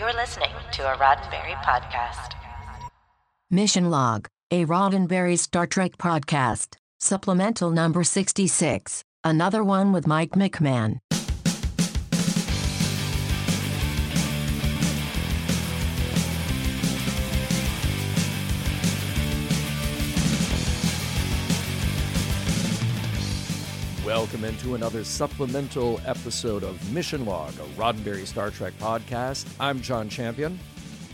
You're listening to a Roddenberry podcast. Mission Log, a Roddenberry Star Trek podcast, supplemental number 66, another one with Mike McMahan. Welcome into another supplemental episode of Mission Log, a Roddenberry Star Trek podcast. I'm John Champion.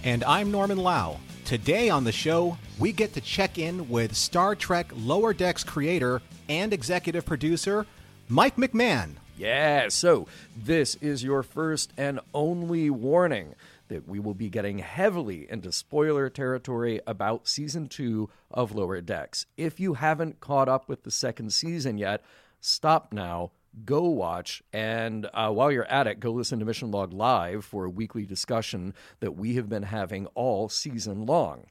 And I'm Norman Lau. Today on the show, we get to check in with Star Trek Lower Decks creator and executive producer, Mike McMahan. Yeah, so this is your first and only warning that we will be getting heavily into spoiler territory about season two of Lower Decks. If you haven't caught up with the second season yet, stop now, go watch, and uh, while you're at it, go listen to Mission Log Live for a weekly discussion that we have been having all season long.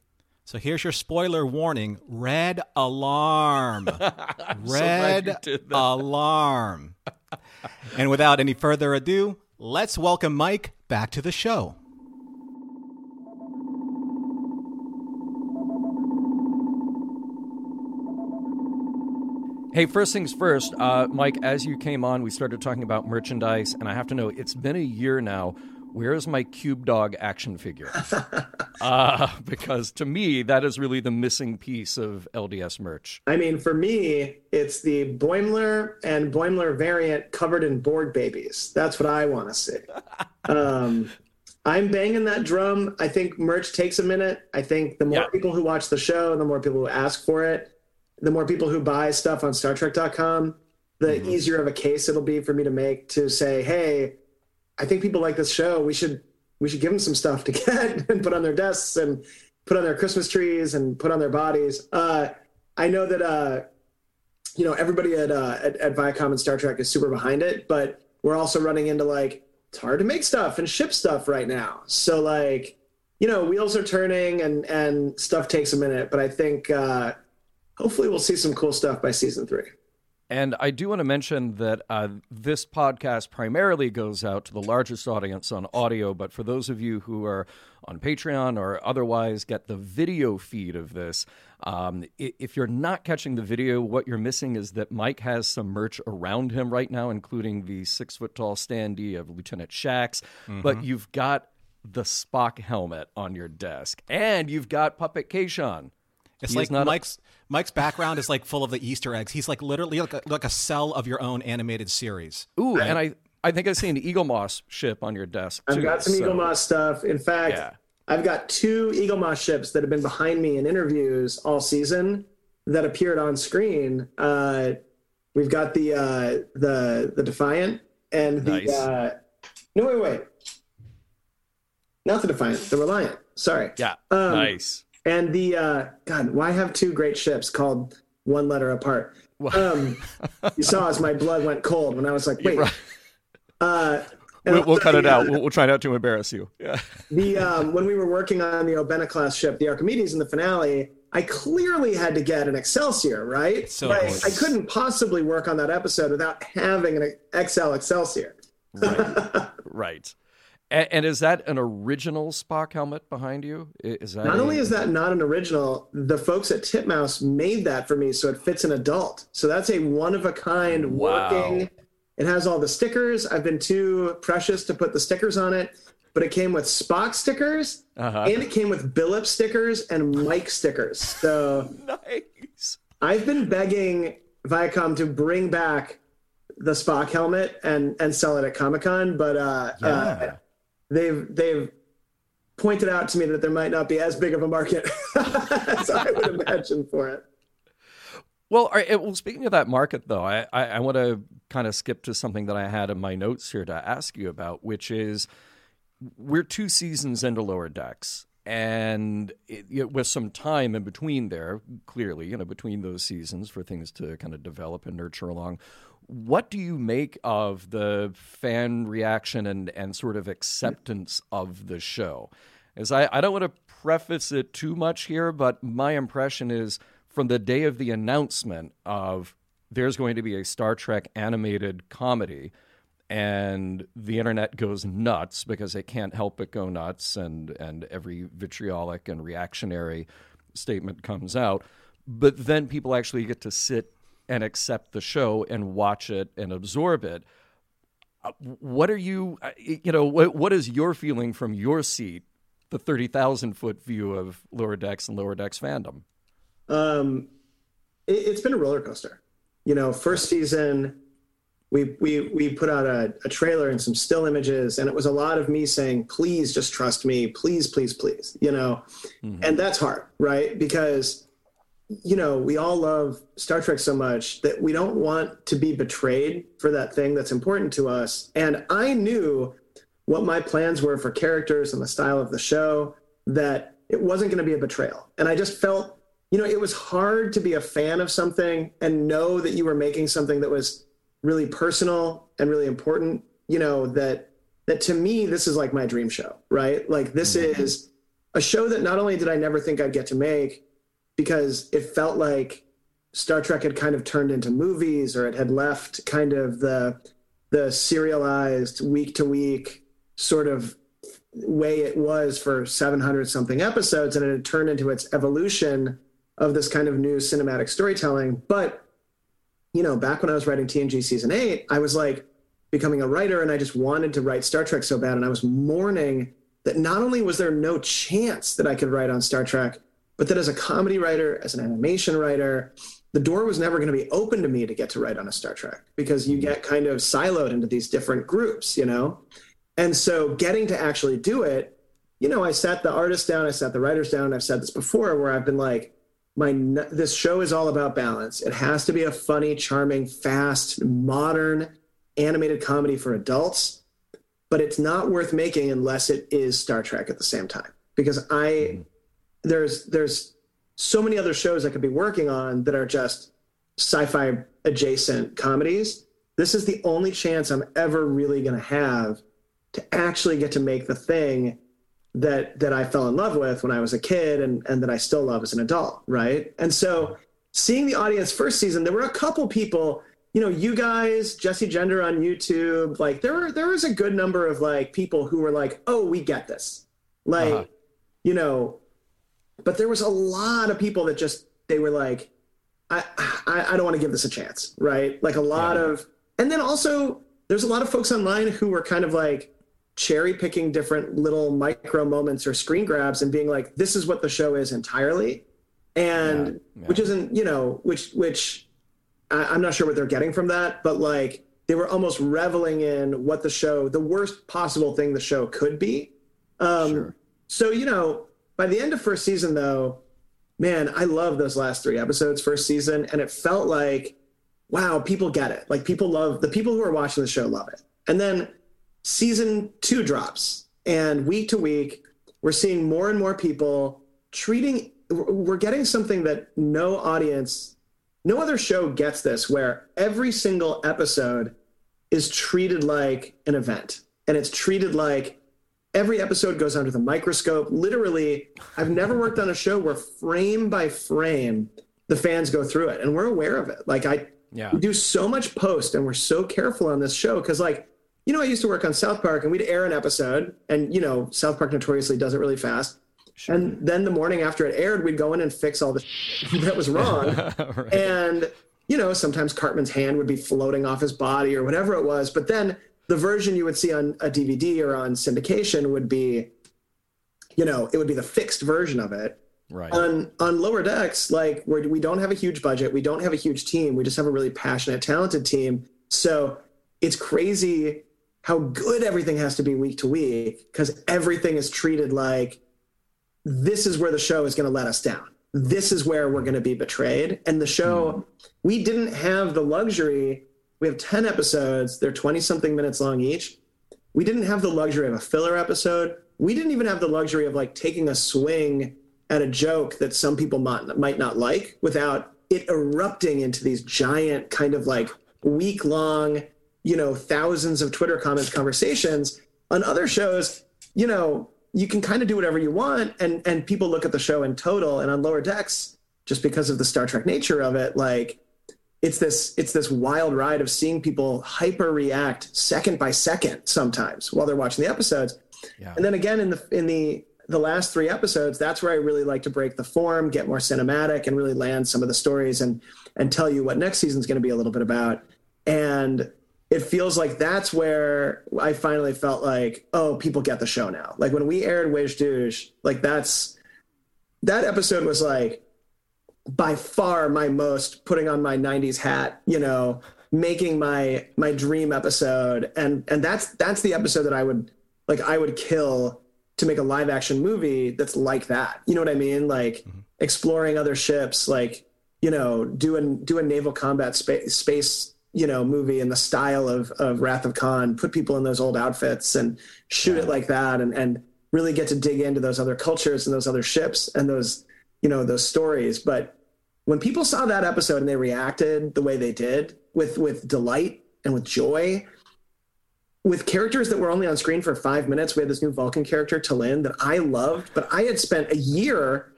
So here's your spoiler warning red alarm. red alarm. and without any further ado, let's welcome Mike back to the show. Hey, first things first, uh, Mike, as you came on, we started talking about merchandise, and I have to know, it's been a year now. Where's my Cube Dog action figure? uh, because to me, that is really the missing piece of LDS merch. I mean, for me, it's the Boimler and Boimler variant covered in Borg babies. That's what I want to see. Um, I'm banging that drum. I think merch takes a minute. I think the more Yeah. people who watch the show, the more people who ask for it, the more people who buy stuff on StarTrek.com, the Mm-hmm. easier of a case it'll be for me to make to say, hey, I think people like this show. We should we should give them some stuff to get and put on their desks and put on their Christmas trees and put on their bodies. Uh, I know that uh, you know everybody at, uh, at at Viacom and Star Trek is super behind it, but we're also running into like it's hard to make stuff and ship stuff right now. So like you know wheels are turning and and stuff takes a minute, but I think uh, hopefully we'll see some cool stuff by season three. And I do want to mention that uh, this podcast primarily goes out to the largest audience on audio, but for those of you who are on Patreon or otherwise get the video feed of this, um, if you're not catching the video, what you're missing is that Mike has some merch around him right now, including the six foot tall standee of Lieutenant Shax, but you've got the Spock helmet on your desk, and you've got Puppet Kayshon. It's He like is not a- Mike's Mike's background is like full of the Easter eggs. He's like literally like a, like a cell of your own animated series. Ooh, and I, I think I see an Eaglemoss ship on your desk. I've too, got some so- Eaglemoss stuff. In fact, Yeah. I've got two Eaglemoss ships that have been behind me in interviews all season that appeared on screen. Uh, we've got the uh, the the Defiant and the Nice. uh, no wait wait not the Defiant the Reliant. Sorry. Yeah, Um, nice. And the uh, God, why have two great ships called one letter apart? Um, you saw as my blood went cold when I was like, wait. right. Uh, We'll, we'll cut it out. uh, We'll, we'll try not to embarrass you. Yeah. the um, when we were working on the Obena class ship, the Archimedes in the finale, I clearly had to get an Excelsior, right? so gorgeous. I couldn't possibly work on that episode without having an XL Excelsior. Right. right. And, and is that an original Spock helmet behind you? Is that Not a- only is that not an original, the folks at Titmouse made that for me so it fits an adult. So that's a one of a kind Wow. working. It has all the stickers. I've been too precious to put the stickers on it, but it came with Spock stickers Uh-huh. and it came with Billup stickers and Mike stickers. So nice. I've been begging Viacom to bring back the Spock helmet and and sell it at Comic Con, but uh, uh, they've they've pointed out to me that there might not be as big of a market as I would imagine for it. Well, well, speaking of that market, though, I, I, I want to kind of skip to something that I had in my notes here to ask you about, which is we're two seasons into Lower Decks, and it, know, with some time in between there, clearly, you know, between those seasons for things to kind of develop and nurture along. What do you make of the fan reaction and, and sort of acceptance of the show? As I, I don't want to preface it too much here, but my impression is from the day of the announcement of there's going to be a Star Trek animated comedy, and the internet goes nuts because it can't help but go nuts, and and every vitriolic and reactionary statement comes out. But then people actually get to sit and accept the show and watch it and absorb it. Uh, what are you, uh, you know, what, what is your feeling from your seat, the 30,000 foot view of Lower Decks and Lower Decks fandom? Um, it, has been a roller coaster. You know, first season, we we we put out a, a, trailer and some still images, and it was a lot of me saying, "Please, just trust me, please, please, please." You know, mm-hmm. and that's hard, right? Because you know we all love Star Trek so much that we don't want to be betrayed for that thing that's important to us. And I knew what my plans were for characters and the style of the show that it wasn't going to be a betrayal, and I just felt. You know, it was hard to be a fan of something and know that you were making something that was really personal and really important you know that that to me this is like my dream show right like this mm-hmm. is a show that not only did i never think i'd get to make because it felt like star trek had kind of turned into movies or it had left kind of the the serialized week to week sort of way it was for 700 something episodes and it had turned into its evolution of this kind of new cinematic storytelling but you know, back when I was writing TNG season eight, I was like becoming a writer and I just wanted to write Star Trek so bad. And I was mourning that not only was there no chance that I could write on Star Trek, but that as a comedy writer, as an animation writer, the door was never going to be open to me to get to write on a Star Trek because you get kind of siloed into these different groups, you know? And so getting to actually do it, you know, I sat the artists down, I sat the writers down. I've said this before where I've been like, my this show is all about balance. It has to be a funny, charming, fast, modern animated comedy for adults, but it's not worth making unless it is Star Trek at the same time. Because I mm-hmm. There's there's so many other shows I could be working on that are just sci-fi adjacent comedies. This is the only chance I'm ever really going to have to actually get to make the thing that that I fell in love with when I was a kid and and that I still love as an adult, right? And so seeing the audience first season, there were a couple people, you know, you guys, Jessie Gender on YouTube, like there were there was a good number of like people who were like, "Oh, we get this." Like, uh-huh. you know, but there was a lot of people that just they were like, I I, I don't want to give this a chance, right? Like a lot yeah. of and then also there's a lot of folks online who were kind of like cherry picking different little micro moments or screen grabs and being like, this is what the show is entirely. And yeah, yeah. which isn't, you know, which, which I, am not sure what they're getting from that, but like they were almost reveling in what the show, the worst possible thing the show could be. Um, sure. So, you know, by the end of first season, though, man, I love those last three episodes, first season. And it felt like, wow, people get it. Like people love the people who are watching the show love it. And then season two drops, and week to week, we're seeing more and more people treating. We're getting something that no audience, no other show gets this, where every single episode is treated like an event, and it's treated like every episode goes under the microscope. Literally, I've never worked on a show where frame by frame the fans go through it, and we're aware of it. Like I, yeah. we do so much post, and we're so careful on this show because like you know, I used to work on South Park and we'd air an episode, and, you know, South Park notoriously does it really fast. Sure. And then the morning after it aired, we'd go in and fix all the that was wrong. right. And, you know, sometimes Cartman's hand would be floating off his body or whatever it was. But then the version you would see on a DVD or on syndication would be, you know, it would be the fixed version of it. Right. On on lower decks, like where we don't have a huge budget, we don't have a huge team, we just have a really passionate, talented team. So it's crazy how good everything has to be week to week because everything is treated like this is where the show is going to let us down. This is where we're going to be betrayed. And the show, mm. we didn't have the luxury. We have 10 episodes, they're 20 something minutes long each. We didn't have the luxury of a filler episode. We didn't even have the luxury of like taking a swing at a joke that some people might, might not like without it erupting into these giant kind of like week long you know thousands of twitter comments conversations on other shows you know you can kind of do whatever you want and and people look at the show in total and on lower decks just because of the star trek nature of it like it's this it's this wild ride of seeing people hyper react second by second sometimes while they're watching the episodes. Yeah. And then again in the in the the last three episodes, that's where I really like to break the form, get more cinematic, and really land some of the stories and and tell you what next season's going to be a little bit about. And it feels like that's where I finally felt like, oh, people get the show now. Like when we aired wej Duj, like that's that episode was like by far my most putting on my 90s hat, you know, making my my dream episode. And and that's that's the episode that I would like I would kill to make a live action movie that's like that. You know what I mean? Like mm-hmm. exploring other ships, like you know, doing doing naval combat space space you know movie in the style of of Wrath of Khan, put people in those old outfits and shoot yeah. it like that, and and really get to dig into those other cultures and those other ships and those you know those stories. But when people saw that episode and they reacted the way they did with with delight and with joy with characters that were only on screen for five minutes, we had this new Vulcan character, T'Lyn, that I loved, but I had spent a year,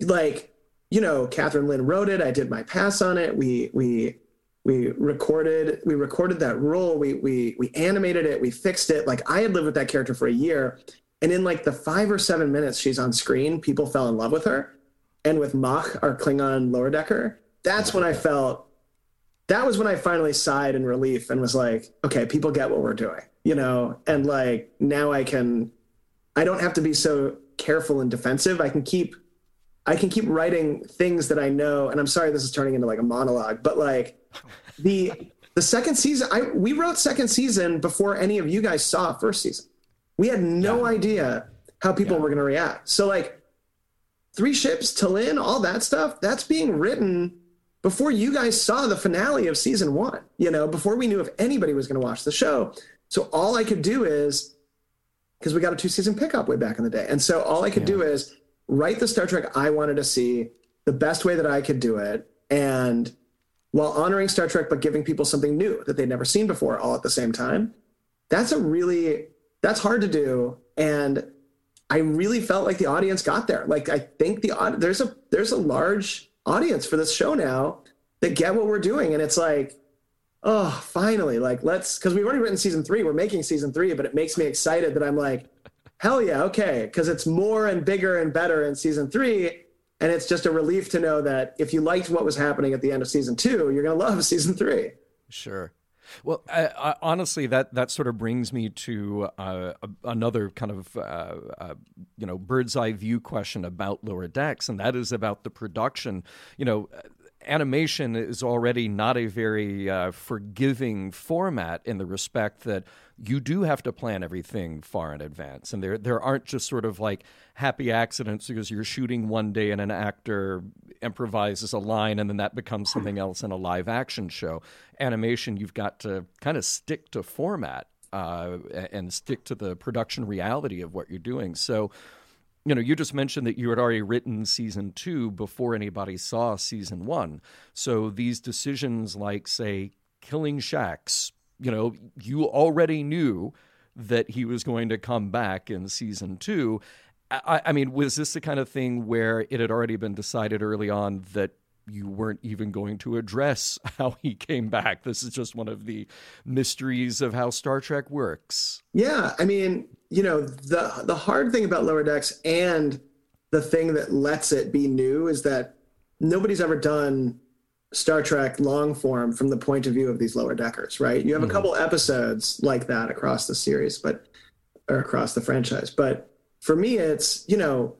like, you know, Kathryn Lyn wrote it. I did my pass on it. We we we recorded we recorded that role. We we we animated it. We fixed it. Like I had lived with that character for a year, and in like the five or seven minutes she's on screen, people fell in love with her. And with Ma'ah, our Klingon lower decker, that's when I felt that was when I finally sighed in relief and was like, okay, people get what we're doing, you know, and like now I can, I don't have to be so careful and defensive. I can keep, I can keep writing things that I know. And I'm sorry, this is turning into like a monologue, but like the, the second season, I, we wrote second season before any of you guys saw first season. We had no yeah. idea how people yeah. were going to react. So like three ships, T'Lyn, all that stuff, that's being written before you guys saw the finale of season one, you know, before we knew if anybody was going to watch the show. So all I could do is, because we got a two season pickup way back in the day. And so all I could yeah. do is write the Star Trek I wanted to see the best way that I could do it. And while honoring Star Trek, but giving people something new that they'd never seen before all at the same time. That's a really, that's hard to do. And I really felt like the audience got there. Like I think the there's a there's a large audience for this show now that get what we're doing. And it's like, oh, finally, like let's because we've already written season three. We're making season three, but it makes me excited that I'm like, hell yeah, okay, because it's more and bigger and better in season three. And it's just a relief to know that if you liked what was happening at the end of season two, you're going to love season three. Sure. Well, I, I, honestly, that that sort of brings me to uh, another kind of uh, uh, you know bird's eye view question about Lower Decks, and that is about the production. You know, animation is already not a very uh, forgiving format in the respect that you do have to plan everything far in advance, and there there aren't just sort of like happy accidents because you're shooting one day and an actor improvises a line and then that becomes something else in a live action show. Animation, you've got to kind of stick to format uh, and stick to the production reality of what you're doing. So you know, you just mentioned that you had already written season two before anybody saw season one. So these decisions, like, say, killing Shax, you know, you already knew that he was going to come back in season two. I, I mean, was this the kind of thing where it had already been decided early on that you weren't even going to address how he came back. This is just one of the mysteries of how Star Trek works. Yeah, I mean, you know, the the hard thing about Lower Decks and the thing that lets it be new is that nobody's ever done Star Trek long form from the point of view of these lower deckers, right? You have a mm-hmm. couple episodes like that across the series, but or across the franchise. But for me, it's you know,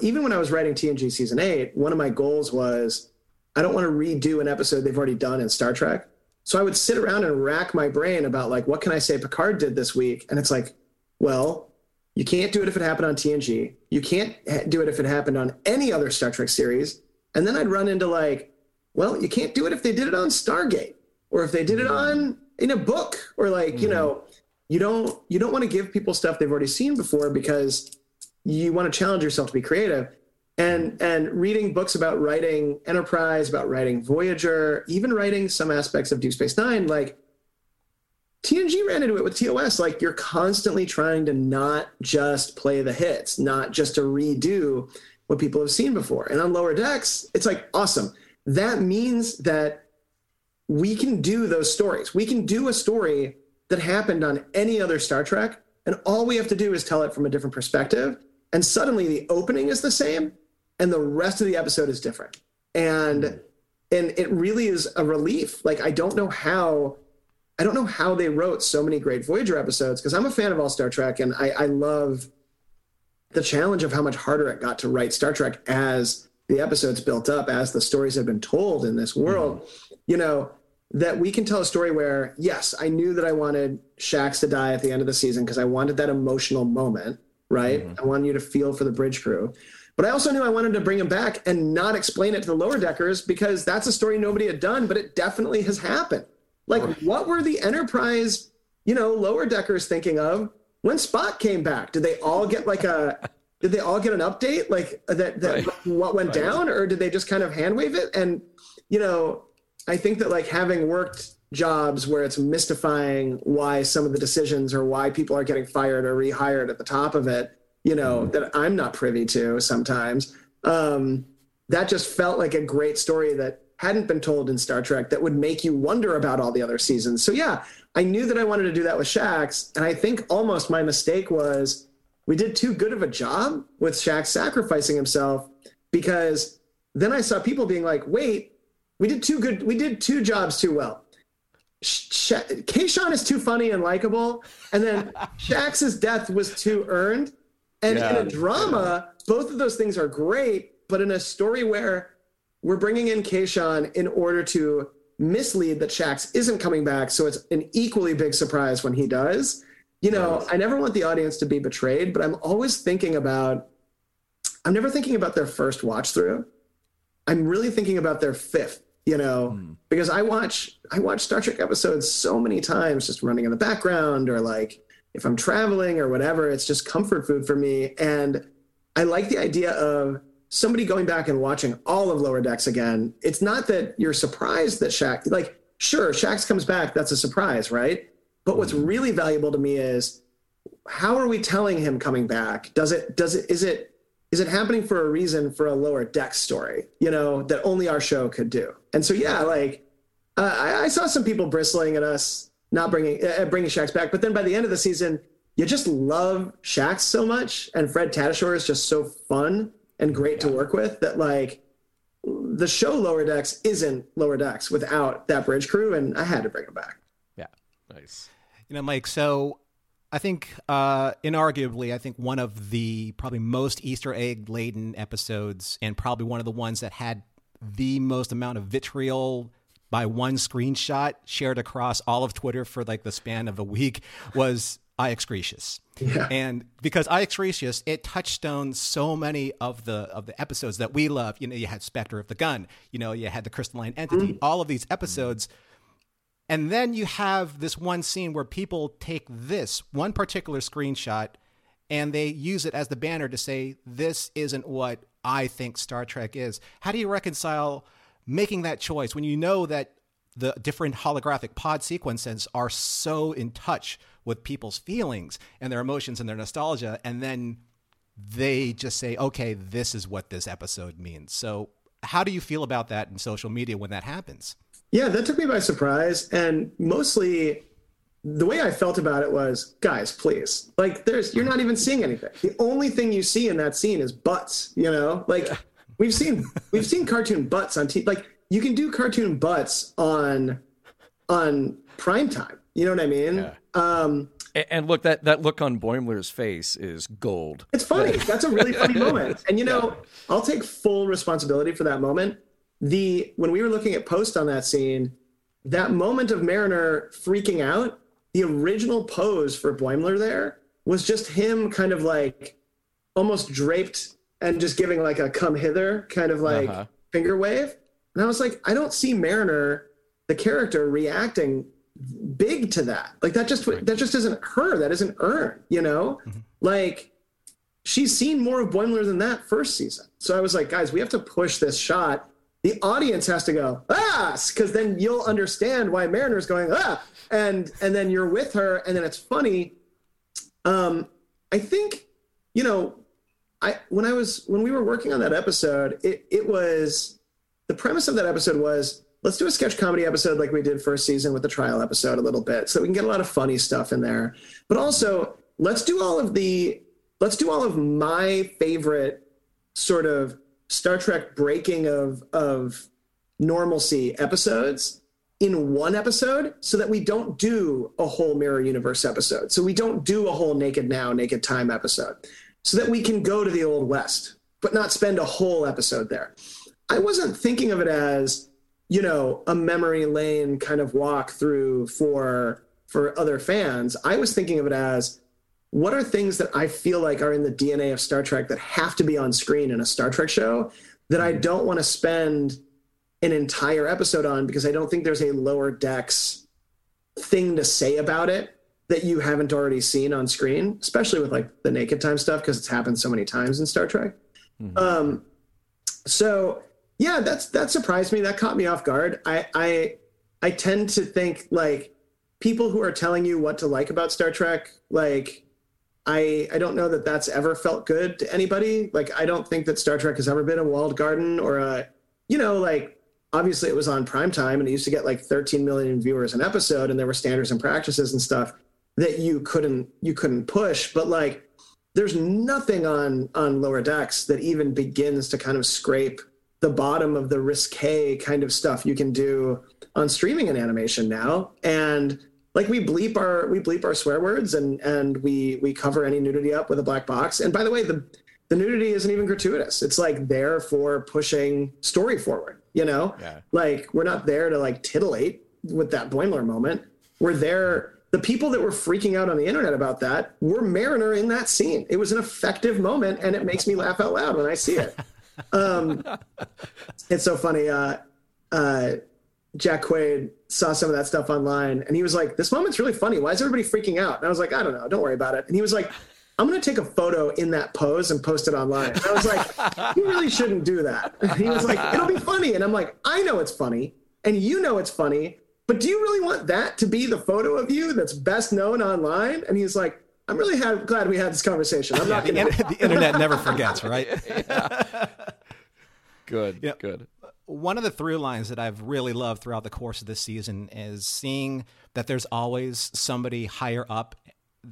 even when I was writing TNG season eight, one of my goals was I don't want to redo an episode they've already done in Star Trek. So I would sit around and rack my brain about like, what can I say Picard did this week? And it's like, well, you can't do it if it happened on TNG. You can't do it if it happened on any other Star Trek series. And then I'd run into like, well, you can't do it if they did it on Stargate or if they did it on in a book or like, mm-hmm. you know, you don't you don't want to give people stuff they've already seen before because you want to challenge yourself to be creative. And and reading books about writing enterprise about writing voyager even writing some aspects of deep space nine like tng ran into it with tos like you're constantly trying to not just play the hits not just to redo what people have seen before. And on lower decks it's like awesome that means that we can do those stories. We can do a story that happened on any other Star Trek, and all we have to do is tell it from a different perspective. And suddenly the opening is the same, and the rest of the episode is different. And and it really is a relief. Like I don't know how I don't know how they wrote so many great Voyager episodes because I'm a fan of all Star Trek and I, I love the challenge of how much harder it got to write Star Trek as the episodes built up, as the stories have been told in this world. Mm-hmm. You know, that we can tell a story where, yes, I knew that I wanted Shax to die at the end of the season because I wanted that emotional moment, right? Mm-hmm. I wanted you to feel for the bridge crew. But I also knew I wanted to bring him back and not explain it to the lower deckers because that's a story nobody had done, but it definitely has happened. Like, right. what were the Enterprise, you know, lower deckers thinking of when Spock came back? Did they all get like a did they all get an update like that, that right. what went right. down or did they just kind of hand wave it and you know i think that like having worked jobs where it's mystifying why some of the decisions or why people are getting fired or rehired at the top of it you know mm. that i'm not privy to sometimes um, that just felt like a great story that hadn't been told in star trek that would make you wonder about all the other seasons so yeah i knew that i wanted to do that with shax and i think almost my mistake was we did too good of a job with Shax sacrificing himself because then I saw people being like, wait, we did too good. We did two jobs too well. Sh- Kayshon is too funny and likable. And then Shax's death was too earned. And yeah, in a drama, yeah. both of those things are great. But in a story where we're bringing in Kayshon in order to mislead that Shax isn't coming back, so it's an equally big surprise when he does you know, I never want the audience to be betrayed, but I'm always thinking about, I'm never thinking about their first watch through. I'm really thinking about their fifth, you know, mm. because I watch, I watch Star Trek episodes so many times just running in the background or like if I'm traveling or whatever, it's just comfort food for me. And I like the idea of somebody going back and watching all of Lower Decks again. It's not that you're surprised that Shax, like, sure, Shax comes back. That's a surprise, right? But what's mm-hmm. really valuable to me is how are we telling him coming back? Does it does it is it is it happening for a reason for a lower deck story? You know that only our show could do. And so yeah, like uh, I, I, saw some people bristling at us not bringing uh, bringing Shax back, but then by the end of the season, you just love Shax so much, and Fred Tatasciore is just so fun and great yeah. to work with that like the show Lower Decks isn't Lower Decks without that bridge crew, and I had to bring him back. Yeah, nice. You know, Mike, so I think, uh, inarguably, I think one of the probably most Easter egg laden episodes, and probably one of the ones that had the most amount of vitriol by one screenshot shared across all of Twitter for like the span of a week, was Excretus. Yeah. And because Excretus, it touchstones so many of the of the episodes that we love. You know, you had Spectre of the Gun, you know, you had the Crystalline Entity, mm. all of these episodes. Mm and then you have this one scene where people take this one particular screenshot and they use it as the banner to say, this isn't what I think Star Trek is. How do you reconcile making that choice when you know that the different holographic pod sequences are so in touch with people's feelings and their emotions and their nostalgia, and then they just say, okay, this is what this episode means. So, how do you feel about that in social media when that happens? Yeah, that took me by surprise. And mostly the way I felt about it was, guys, please. Like there's you're not even seeing anything. The only thing you see in that scene is butts, you know? Like we've seen we've seen cartoon butts on TV. Like you can do cartoon butts on on prime time. You know what I mean? Yeah. Um and look, that, that look on Boimler's face is gold. It's funny. That's a really funny moment. And you know, I'll take full responsibility for that moment the when we were looking at post on that scene, that moment of Mariner freaking out, the original pose for Boimler there was just him kind of like almost draped and just giving like a come hither kind of like uh-huh. finger wave. And I was like, I don't see Mariner, the character, reacting big to that. Like that just that just isn't her. That isn't earned, you know? Mm-hmm. Like she's seen more of Boimler than that first season. So I was like, guys, we have to push this shot the audience has to go ah! Because then you'll understand why mariner's going ah! And and then you're with her and then it's funny. Um i think you know i when i was when we were working on that episode it it was the premise of that episode was let's do a sketch comedy episode like we did first season with the trial episode a little bit so we can get a lot of funny stuff in there. But also, let's do all of the let's do all of my favorite sort of Star Trek breaking of of normalcy episodes in one episode so that we don't do a whole mirror universe episode. So we don't do a whole naked now, naked time episode. So that we can go to the old west, but not spend a whole episode there. I wasn't thinking of it as, you know, a memory lane kind of walk through for for other fans. I was thinking of it as what are things that I feel like are in the DNA of Star Trek that have to be on screen in a Star Trek show that I don't want to spend an entire episode on because I don't think there's a lower decks thing to say about it that you haven't already seen on screen, especially with like the naked time stuff because it's happened so many times in Star Trek. Mm-hmm. Um, so yeah, that's that surprised me. That caught me off guard. I I I tend to think like people who are telling you what to like about Star Trek, like I I don't know that that's ever felt good to anybody. Like I don't think that Star Trek has ever been a walled garden or a you know like obviously it was on prime time and it used to get like 13 million viewers an episode and there were standards and practices and stuff that you couldn't you couldn't push but like there's nothing on on lower decks that even begins to kind of scrape the bottom of the risque kind of stuff you can do on streaming and animation now and like we bleep our we bleep our swear words and and we we cover any nudity up with a black box. And by the way the the nudity isn't even gratuitous. It's like there for pushing story forward you know? Yeah. like we're not there to like titillate with that boimler moment. We're there the people that were freaking out on the internet about that were mariner in that scene. It was an effective moment and it makes me laugh out loud when i see it. Um, it's so funny uh, uh, jack quaid saw some of that stuff online and he was like this moment's really funny why is everybody freaking out and i was like i don't know don't worry about it and he was like I'm going to take a photo in that pose and post it online. And I was like, you really shouldn't do that. And he was like, it'll be funny. And I'm like, I know it's funny and you know it's funny, but do you really want that to be the photo of you that's best known online? And he's like, I'm really ha- glad we had this conversation. I'm not going to. The internet never forgets, right? yeah. Good, yeah. good. One of the through lines that I've really loved throughout the course of this season is seeing that there's always somebody higher up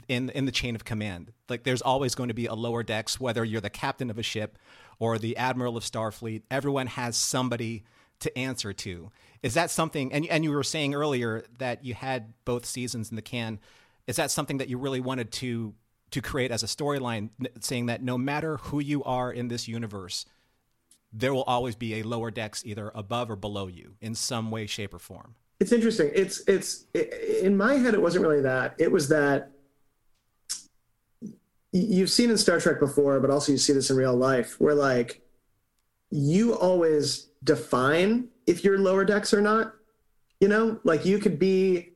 in in the chain of command. Like there's always going to be a lower decks, whether you're the captain of a ship or the admiral of Starfleet. Everyone has somebody to answer to. Is that something? And and you were saying earlier that you had both seasons in the can. Is that something that you really wanted to to create as a storyline, saying that no matter who you are in this universe, there will always be a lower decks either above or below you in some way, shape, or form. It's interesting. It's it's it, in my head. It wasn't really that. It was that you've seen in Star Trek before, but also you see this in real life, where like you always define if you're lower decks or not. You know, like you could be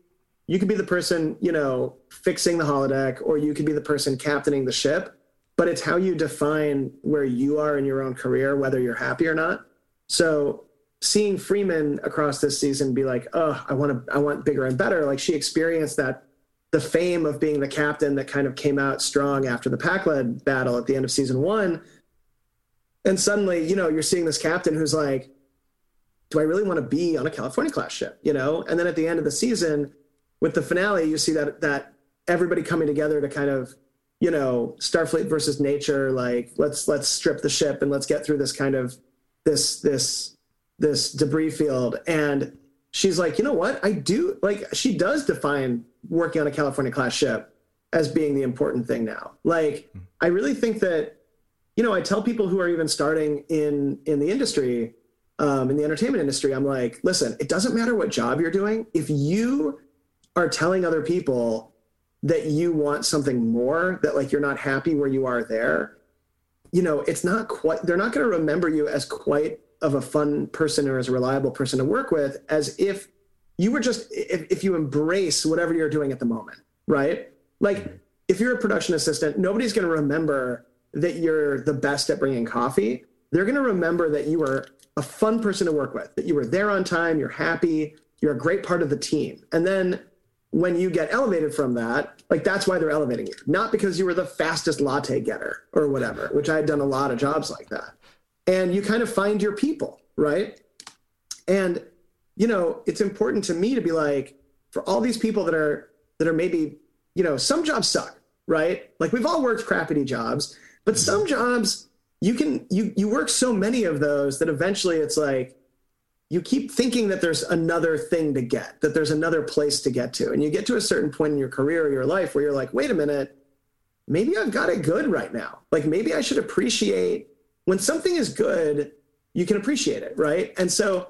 you could be the person, you know, fixing the holodeck, or you could be the person captaining the ship, but it's how you define where you are in your own career, whether you're happy or not. So seeing Freeman across this season be like, oh, I want to, I want bigger and better. Like she experienced that the fame of being the captain that kind of came out strong after the Pakled battle at the end of season one. And suddenly, you know, you're seeing this captain who's like, do I really want to be on a California class ship? You know? And then at the end of the season, with the finale, you see that that everybody coming together to kind of, you know, Starfleet versus nature, like let's let's strip the ship and let's get through this kind of this this this debris field. And she's like, you know what? I do like she does define working on a California class ship as being the important thing now. Like, I really think that, you know, I tell people who are even starting in in the industry, um, in the entertainment industry, I'm like, listen, it doesn't matter what job you're doing. If you are telling other people that you want something more, that like you're not happy where you are there, you know, it's not quite. They're not going to remember you as quite of a fun person or as a reliable person to work with as if you were just if, if you embrace whatever you're doing at the moment right like if you're a production assistant nobody's going to remember that you're the best at bringing coffee they're going to remember that you were a fun person to work with that you were there on time you're happy you're a great part of the team and then when you get elevated from that like that's why they're elevating you. Not because you were the fastest latte getter or whatever which i had done a lot of jobs like that. And you kind of find your people right? And you know, it's important to me to be like, for all these people that are that are maybe, you know, some jobs suck, right? Like we've all worked crappy jobs, but some jobs you can you you work so many of those that eventually it's like you keep thinking that there's another thing to get, that there's another place to get to. And you get to a certain point in your career or your life where you're like, wait a minute, maybe I've got it good right now. Like maybe I should appreciate when something is good, you can appreciate it, right? And so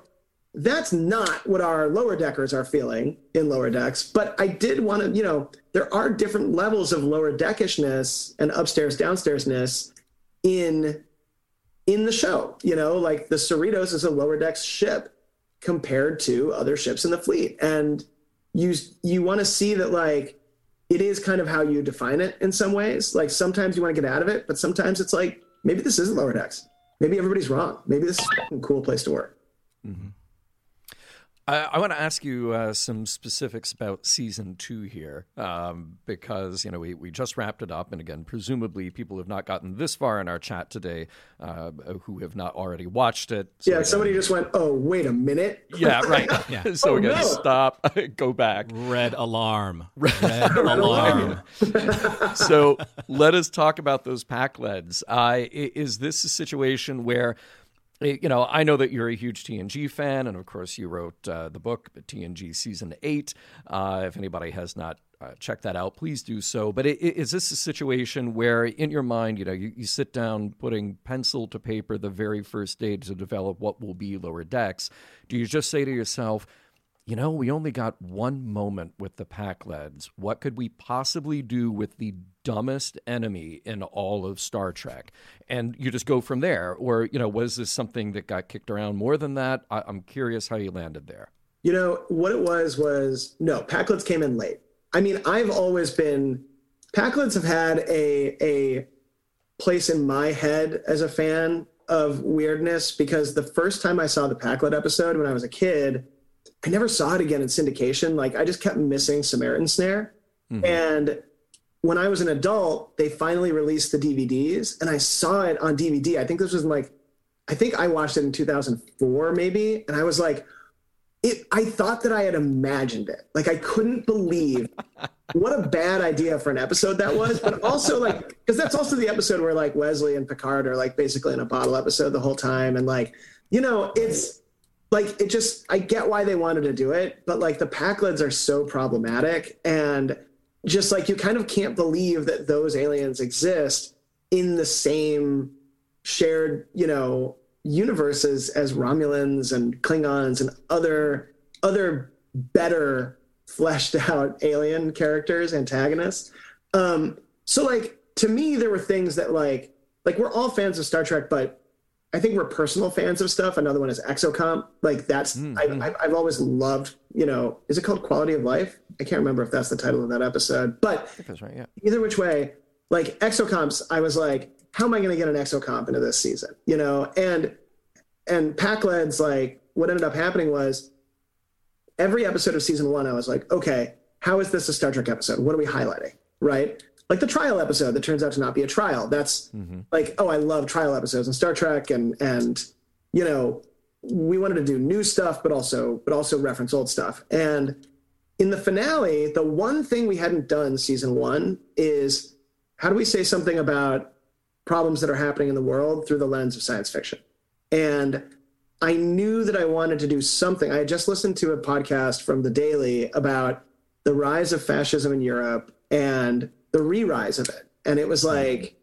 that's not what our lower deckers are feeling in lower decks. But I did want to, you know, there are different levels of lower deckishness and upstairs downstairsness in in the show. You know, like the Cerritos is a lower decks ship compared to other ships in the fleet, and you you want to see that like it is kind of how you define it in some ways. Like sometimes you want to get out of it, but sometimes it's like maybe this isn't lower decks. Maybe everybody's wrong. Maybe this is a cool place to work. Mm-hmm. I, I want to ask you uh, some specifics about season two here, um, because you know we, we just wrapped it up, and again, presumably people have not gotten this far in our chat today uh, who have not already watched it. So yeah, somebody just went, "Oh, wait a minute." Yeah, right. yeah. so oh, again, no. stop, go back. Red alarm. Red, Red alarm. so let us talk about those Pakleds. Uh, is this a situation where? You know, I know that you're a huge TNG fan, and of course, you wrote uh, the book, TNG Season 8. Uh, if anybody has not uh, checked that out, please do so. But it, is this a situation where, in your mind, you know, you, you, sit down putting pencil to paper the very first day to develop what will be Lower Decks? Do you just say to yourself, you know, we only got one moment with the Pakleds. What could we possibly do with the dumbest enemy in all of Star Trek? And you just go from there. Or, you know, was this something that got kicked around more than that? I- am curious how you landed there. You know, what it was was no, Pakleds came in late. I mean, I've always been, Pakleds have had a, a place in my head as a fan of weirdness because the first time I saw the Pakled episode when I was a kid, I never saw it again in syndication. Like I just kept missing Samaritan Snare. Mm-hmm. And when I was an adult, they finally released the DVDs and I saw it on DVD. I think this was like, I think I watched it in 2004 maybe. And I was like, it, I thought that I had imagined it. Like I couldn't believe what a bad idea for an episode that was. But also like, because that's also the episode where like Wesley and Picard are like basically in a bottle episode the whole time. And like, you know, it's like it just I get why they wanted to do it, but like the Pakleds are so problematic and just like you kind of can't believe that those aliens exist in the same shared, you know, universes as Romulans and Klingons and other other better fleshed out alien characters, antagonists. Um, so like to me, there were things that like like we're all fans of Star Trek, but I think we're personal fans of stuff. Another one is Exocomp. Like that's mm-hmm. I, have always loved. You know, is it called Quality of Life? I can't remember if that's the title of that episode, but that's right. Yeah. Either which way, like Exocomps, I was like, how am I going to get an Exocomp into this season? You know, and and Pakleds, like what ended up happening was every episode of season one, I was like, okay, how is this a Star Trek episode? What are we highlighting? Right like the trial episode that turns out to not be a trial. That's mm-hmm. like, oh, I love trial episodes in Star Trek, and and you know, we wanted to do new stuff, but also but also reference old stuff. And in the finale, the one thing we hadn't done season one is how do we say something about problems that are happening in the world through the lens of science fiction? And I knew that I wanted to do something. I had just listened to a podcast from the Daily about the rise of fascism in Europe and the re-rise of it. And it was mm-hmm. like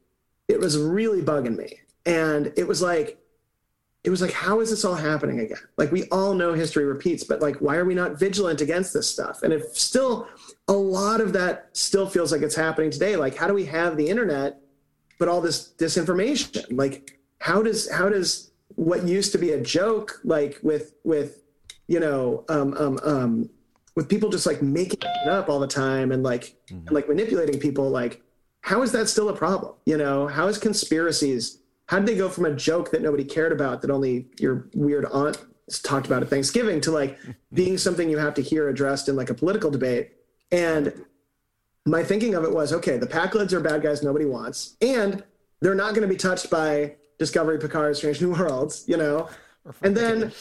it was really bugging me. And it was like it was like how is this all happening again? Like we all know history repeats but like why are we not vigilant against this stuff? And it still a lot of that still feels like it's happening today like how do we have the internet but all this disinformation? Like how does how does what used to be a joke like with with you know um um um with people just like making it up all the time and like mm-hmm. and like manipulating people like how is that still a problem you know how is conspiracies how did they go from a joke that nobody cared about that only your weird aunt talked about at thanksgiving to like being something you have to hear addressed in like a political debate and my thinking of it was okay the Pakleds are bad guys nobody wants and they're not going to be touched by discovery picard strange new worlds you know and then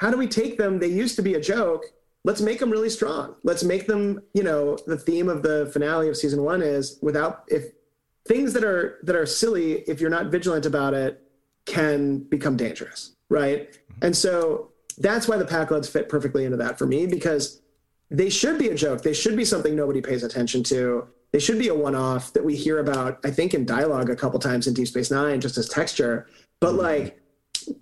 how do we take them? They used to be a joke. Let's make them really strong. Let's make them, you know, the theme of the finale of season one is without if things that are that are silly, if you're not vigilant about it, can become dangerous, right? Mm-hmm. And so that's why the Pakleds fit perfectly into that for me because they should be a joke. They should be something nobody pays attention to. They should be a one-off that we hear about, I think, in dialogue a couple times in Deep Space Nine, just as texture. But mm-hmm. like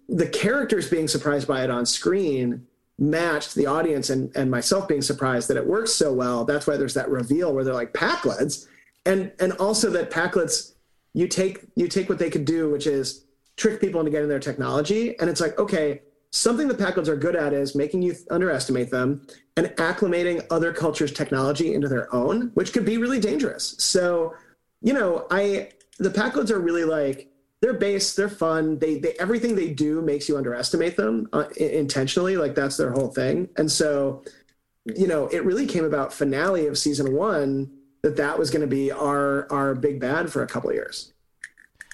the characters being surprised by it on screen matched the audience and, and myself being surprised that it works so well. That's why there's that reveal where they're like Pakleds, And and also that Pakleds, you take you take what they could do, which is trick people into getting their technology. And it's like, okay, something the Pakleds are good at is making you underestimate them and acclimating other cultures' technology into their own, which could be really dangerous. So, you know, I the Pakleds are really like they're base, they're fun. They, they everything they do makes you underestimate them uh, intentionally. Like that's their whole thing. And so, you know, it really came about finale of season one that that was going to be our our big bad for a couple of years.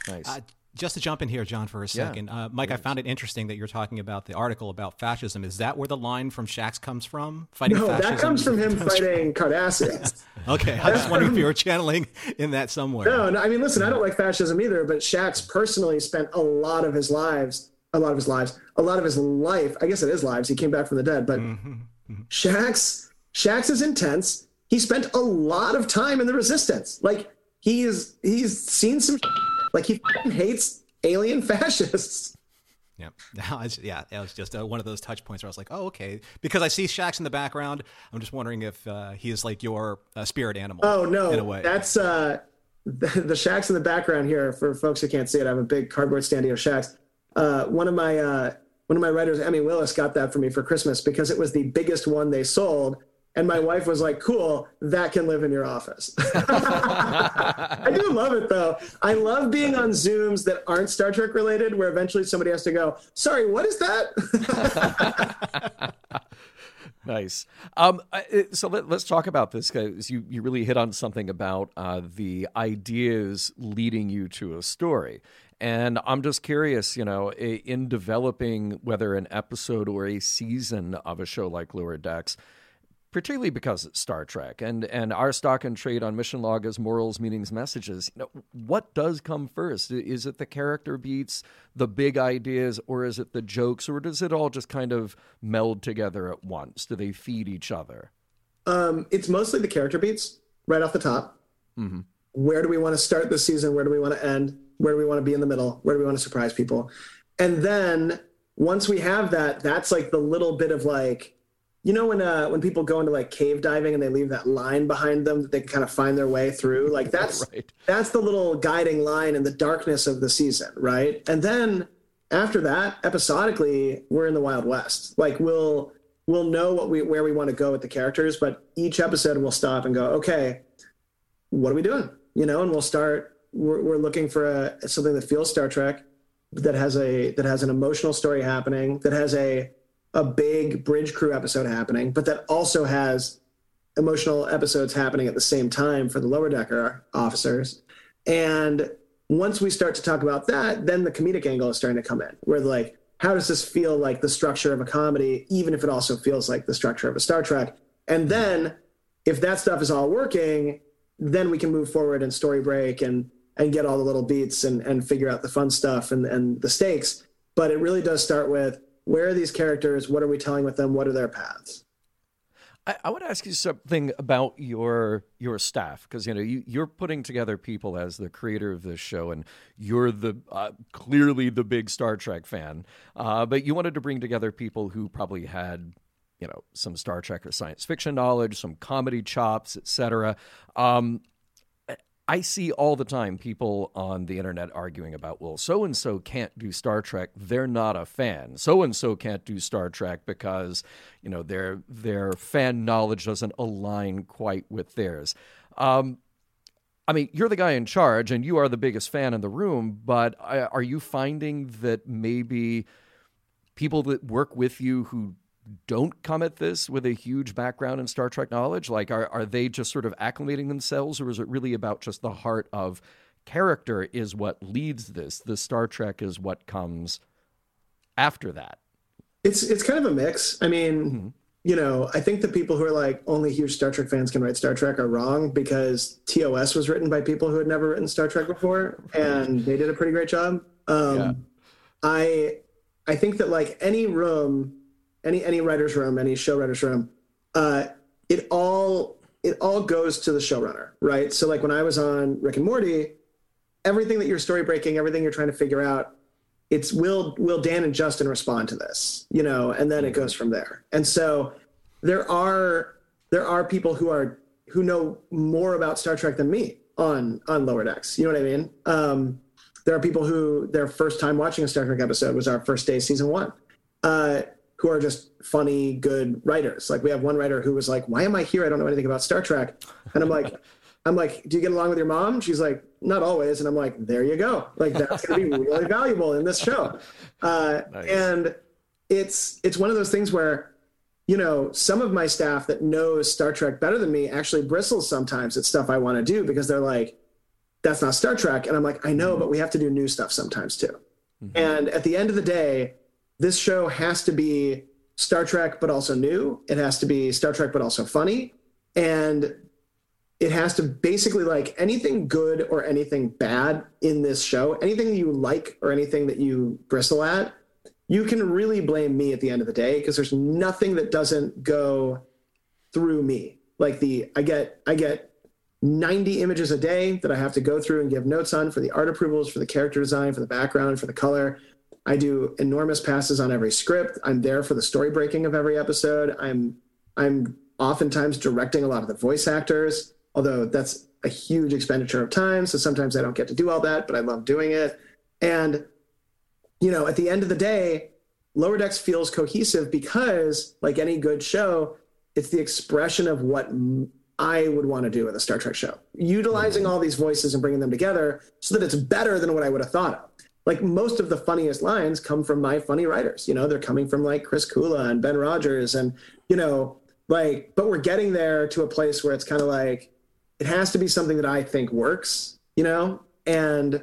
Nice. Uh, just to jump in here, John, for a second, yeah, uh, Mike, I found it interesting that you're talking about the article about fascism. Is that where the line from Shaxs comes from? Fighting no, fascism? that comes from him fighting Cardassians. okay, I just wondering if you were channeling in that somewhere. No, no, I mean, listen, I don't like fascism either, but Shaxs personally spent a lot of his lives, a lot of his lives, a lot of his life. I guess it is lives. He came back from the dead, but mm-hmm. mm-hmm. Shaxs, Shaxs is intense. He spent a lot of time in the resistance. Like he's he's seen some like he hates alien fascists. Yeah, yeah, it was just uh, one of those touch points where I was like, "Oh, okay," because I see Shaxs in the background. I'm just wondering if uh, he is like your uh, spirit animal. Oh no, in a way. that's uh, the, the Shaxs in the background here. For folks who can't see it, I have a big cardboard standee of Shaxs. Uh, one of my uh, one of my writers, Emmy Willis, got that for me for Christmas because it was the biggest one they sold and my wife was like, cool, that can live in your office. I do love it though. I love being on Zooms that aren't Star Trek related, where eventually somebody has to go, sorry, what is that? nice. Um, so let, us talk about this because you, you really hit on something about uh, the ideas leading you to a story. And I'm just curious, you know, in developing whether an episode or a season of a show like Lower Decks, particularly because it's Star Trek and and our stock and trade on mission log is morals, meanings, messages. You know, what does come first? Is it the character beats, the big ideas, or is it the jokes, or does it all just kind of meld together at once? Do they feed each other? Um, it's mostly the character beats right off the top. Mm-hmm. Where do we want to start the season? Where do we want to end? Where do we want to be in the middle? Where do we want to surprise people? And then once we have that, that's like the little bit of like you know when uh, when people go into like cave diving and they leave that line behind them that they can kind of find their way through? Like that's right. that's the little guiding line in the darkness of the season right? And then after that episodically we're in the wild west. Like we'll we'll know what we where we want to go with the characters but each episode we'll stop and go okay what are we doing? You know and we'll start we're, we're looking for a something that feels star trek that has a that has an emotional story happening that has a a big bridge crew episode happening, but that also has emotional episodes happening at the same time for the lower decker officers. And once we start to talk about that, then the comedic angle is starting to come in, where like, how does this feel like the structure of a comedy, even if it also feels like the structure of a Star Trek? And then if that stuff is all working, then we can move forward and story break and and get all the little beats and and figure out the fun stuff and and the stakes. But it really does start with where are these characters? What are we telling with them? What are their paths? I, I would ask you something about your your staff because you know you, you're putting together people as the creator of this show, and you're the uh, clearly the big Star Trek fan. Uh, but you wanted to bring together people who probably had you know some Star Trek or science fiction knowledge, some comedy chops, etc. Um, I see all the time people on the internet arguing about, well, so and so can't do Star Trek. They're not a fan. So and so can't do Star Trek because, you know, their their fan knowledge doesn't align quite with theirs. Um, I mean, you're the guy in charge, and you are the biggest fan in the room. But are you finding that maybe people that work with you who don't come at this with a huge background in Star Trek knowledge? Like, are, are they just sort of acclimating themselves, or is it really about just the heart of character is what leads this? The Star Trek is what comes after that. It's it's kind of a mix. I mean, mm-hmm. you know, I think the people who are like only huge Star Trek fans can write Star Trek are wrong because TOS was written by people who had never written Star Trek before, and they did a pretty great job. Um, yeah. I I think that like any room, any any writer's room, any show writer's room, uh, it all it all goes to the showrunner, right? So like when I was on Rick and Morty, everything that you're story breaking, everything you're trying to figure out, it's will will Dan and Justin respond to this, you know, and then it goes from there. And so there are there are people who are who know more about Star Trek than me on on Lower Decks. You know what I mean? Um, there are people who their first time watching a Star Trek episode was our first day season one. Uh, who are just funny, good writers. Like we have one writer who was like, "Why am I here? I don't know anything about Star Trek." And I'm like, "I'm like, do you get along with your mom?" She's like, "Not always." And I'm like, "There you go. Like that's going to be really valuable in this show." Uh, nice. And it's it's one of those things where, you know, some of my staff that knows Star Trek better than me actually bristles sometimes at stuff I want to do because they're like, "That's not Star Trek," and I'm like, "I know, mm-hmm. but we have to do new stuff sometimes too." Mm-hmm. And at the end of the day this show has to be Star Trek, but also new. It has to be Star Trek, but also funny. And it has to basically like anything good or anything bad in this show, anything you like or anything that you bristle at, you can really blame me at the end of the day because there's nothing that doesn't go through me. Like the I get I get 90 images a day that I have to go through and give notes on for the art approvals, for the character design, for the background, for the color. I do enormous passes on every script. I'm there for the story breaking of every episode. I'm I'm oftentimes directing a lot of the voice actors, although that's a huge expenditure of time. So sometimes I don't get to do all that, but I love doing it. And you know, at the end of the day, Lower Decks feels cohesive because, like any good show, it's the expression of what I would want to do with a Star Trek show, utilizing mm-hmm. all these voices and bringing them together so that it's better than what I would have thought of like most of the funniest lines come from my funny writers. You know, they're coming from like Chris Kula and Ben Rodgers, and you know, like, but we're getting there to a place where it's kind of like it has to be something that I think works. You know, and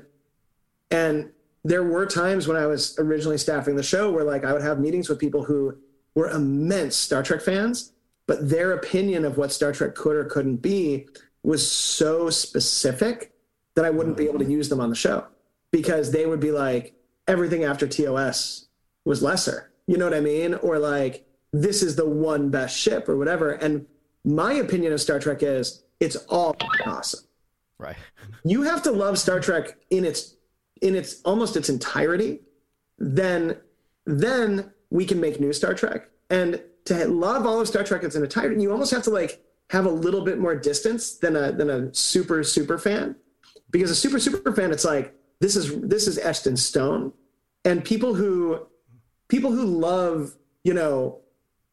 and there were times when I was originally staffing the show where like I would have meetings with people who were immense Star Trek fans, but their opinion of what Star Trek could or couldn't be was so specific that I wouldn't be able to mm-hmm. use them on the show because they would be like everything after TOS was lesser. You know what I mean? Or like this is the one best ship or whatever. And my opinion of Star Trek is it's all awesome. Right. You have to love Star Trek in its in its almost its entirety. Then then we can make new Star Trek. And to love all of Star Trek in its entirety, you almost have to like have a little bit more distance than a than a super super fan. Because a super super fan, it's like this is this is etched stone. And people who people who love you know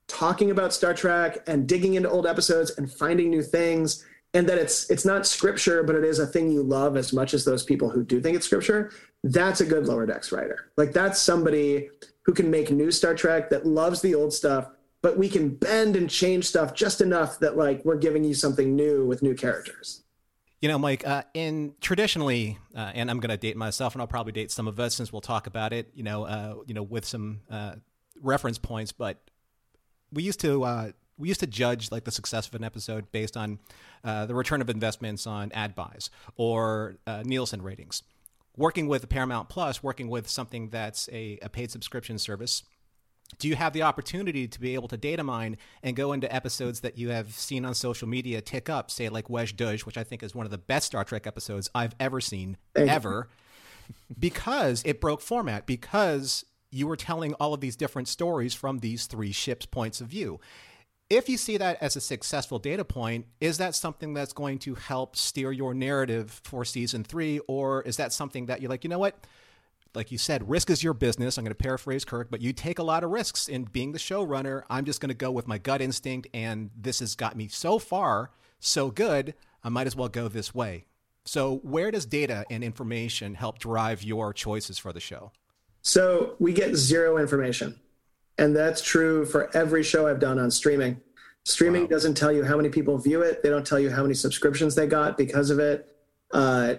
talking about star trek and digging into old episodes and finding new things and that it's it's not scripture but it is a thing you love as much as those people who do think it's scripture that's a good lower decks writer. Like that's somebody who can make new star trek that loves the old stuff but we can bend and change stuff just enough that like we're giving you something new with new characters you know, Mike, uh, in traditionally, uh, and I'm going to date myself, and I'll probably date some of us since we'll talk about it. You know, uh, you know, with some uh, reference points, but we used to uh, we used to judge like the success of an episode based on uh, the return of investments on ad buys or Nielsen ratings. Working with Paramount Plus, working with something that's a, a paid subscription service, do you have the opportunity to be able to data mine and go into episodes that you have seen on social media tick up, say like Wej Duj, which I think is one of the best Star Trek episodes I've ever seen, ever, because it broke format, because you were telling all of these different stories from these three ships' points of view. If you see that as a successful data point, is that something that's going to help steer your narrative for season three? Or is that something that you're like, you know what? Like you said, risk is your business. I'm going to paraphrase Kirk, but you take a lot of risks in being the showrunner. I'm just going to go with my gut instinct, and this has got me so far so good. I might as well go this way. So, where does data and information help drive your choices for the show? So, we get zero information. And that's true for every show I've done on streaming. Streaming wow. doesn't tell you how many people view it, they don't tell you how many subscriptions they got because of it. Uh,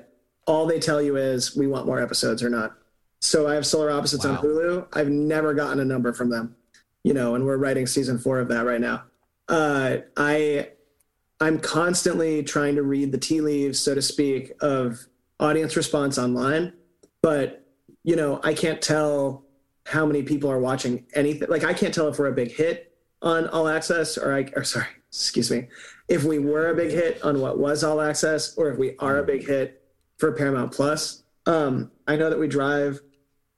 all they tell you is we want more episodes or not. So I have Solar Opposites wow. on Hulu. I've never gotten a number from them. you know, and we're writing season four of that right now. Uh, I I'm constantly trying to read the tea leaves, so to speak, of audience response online, but you know, I can't tell how many people are watching anything. Like I can't tell if we're a big hit on All Access or I or sorry, excuse me, if we were a big hit on what was All Access or if we are a big hit for Paramount Plus. Um, I know that we drive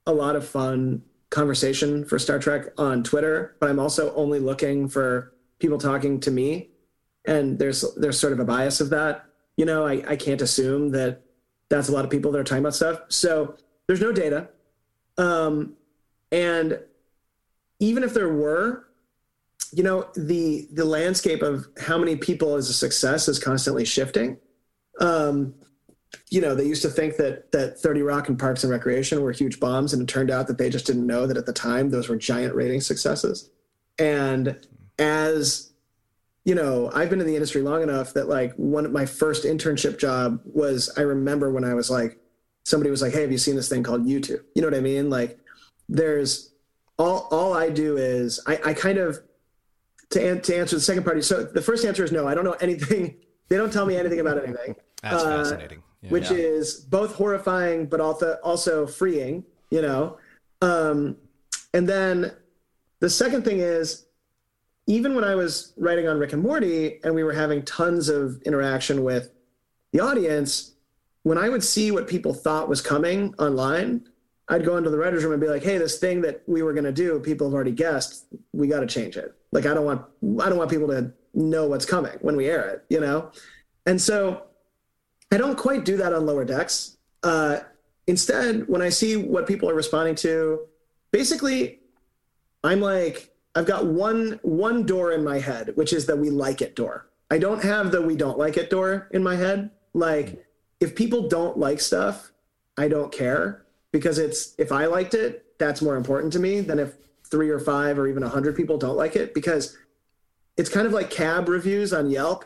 a lot of fun conversation for Star Trek on Twitter, but I'm also only looking for people talking to me. And there's there's sort of a bias of that. You know, I, I can't assume that that's a lot of people that are talking about stuff. So there's no data. Um, and even if there were, you know, the the landscape of how many people is a success is constantly shifting. Um, you know, they used to think that that 30 Rock and Parks and Recreation were huge bombs, and it turned out that they just didn't know that at the time those were giant rating successes. And as you know, I've been in the industry long enough that like one of my first internship job was I remember when I was like somebody was like, "Hey, have you seen this thing called YouTube?" You know what I mean? Like there's all all I do is I, I kind of to, to answer the second part. So the first answer is no. I don't know anything. They don't tell me anything about anything. That's uh, fascinating. Yeah. Which yeah. is both horrifying but also also freeing. You know, um, and then the second thing is even when I was writing on Rick and Morty and we were having tons of interaction with the audience, when I would see what people thought was coming online, I'd go into the writers' room and be like, "Hey, this thing that we were going to do, people have already guessed. We got to change it. Like, I don't want, I don't want people to know what's coming when we air it, you know." And so, I don't quite do that on lower decks. Uh, instead, when I see what people are responding to, basically, I'm like, I've got one one door in my head, which is the we like it door. I don't have the we don't like it door in my head. Like, if people don't like stuff, I don't care because it's if I liked it, that's more important to me than if three or five or even a hundred people don't like it because it's kind of like cab reviews on Yelp.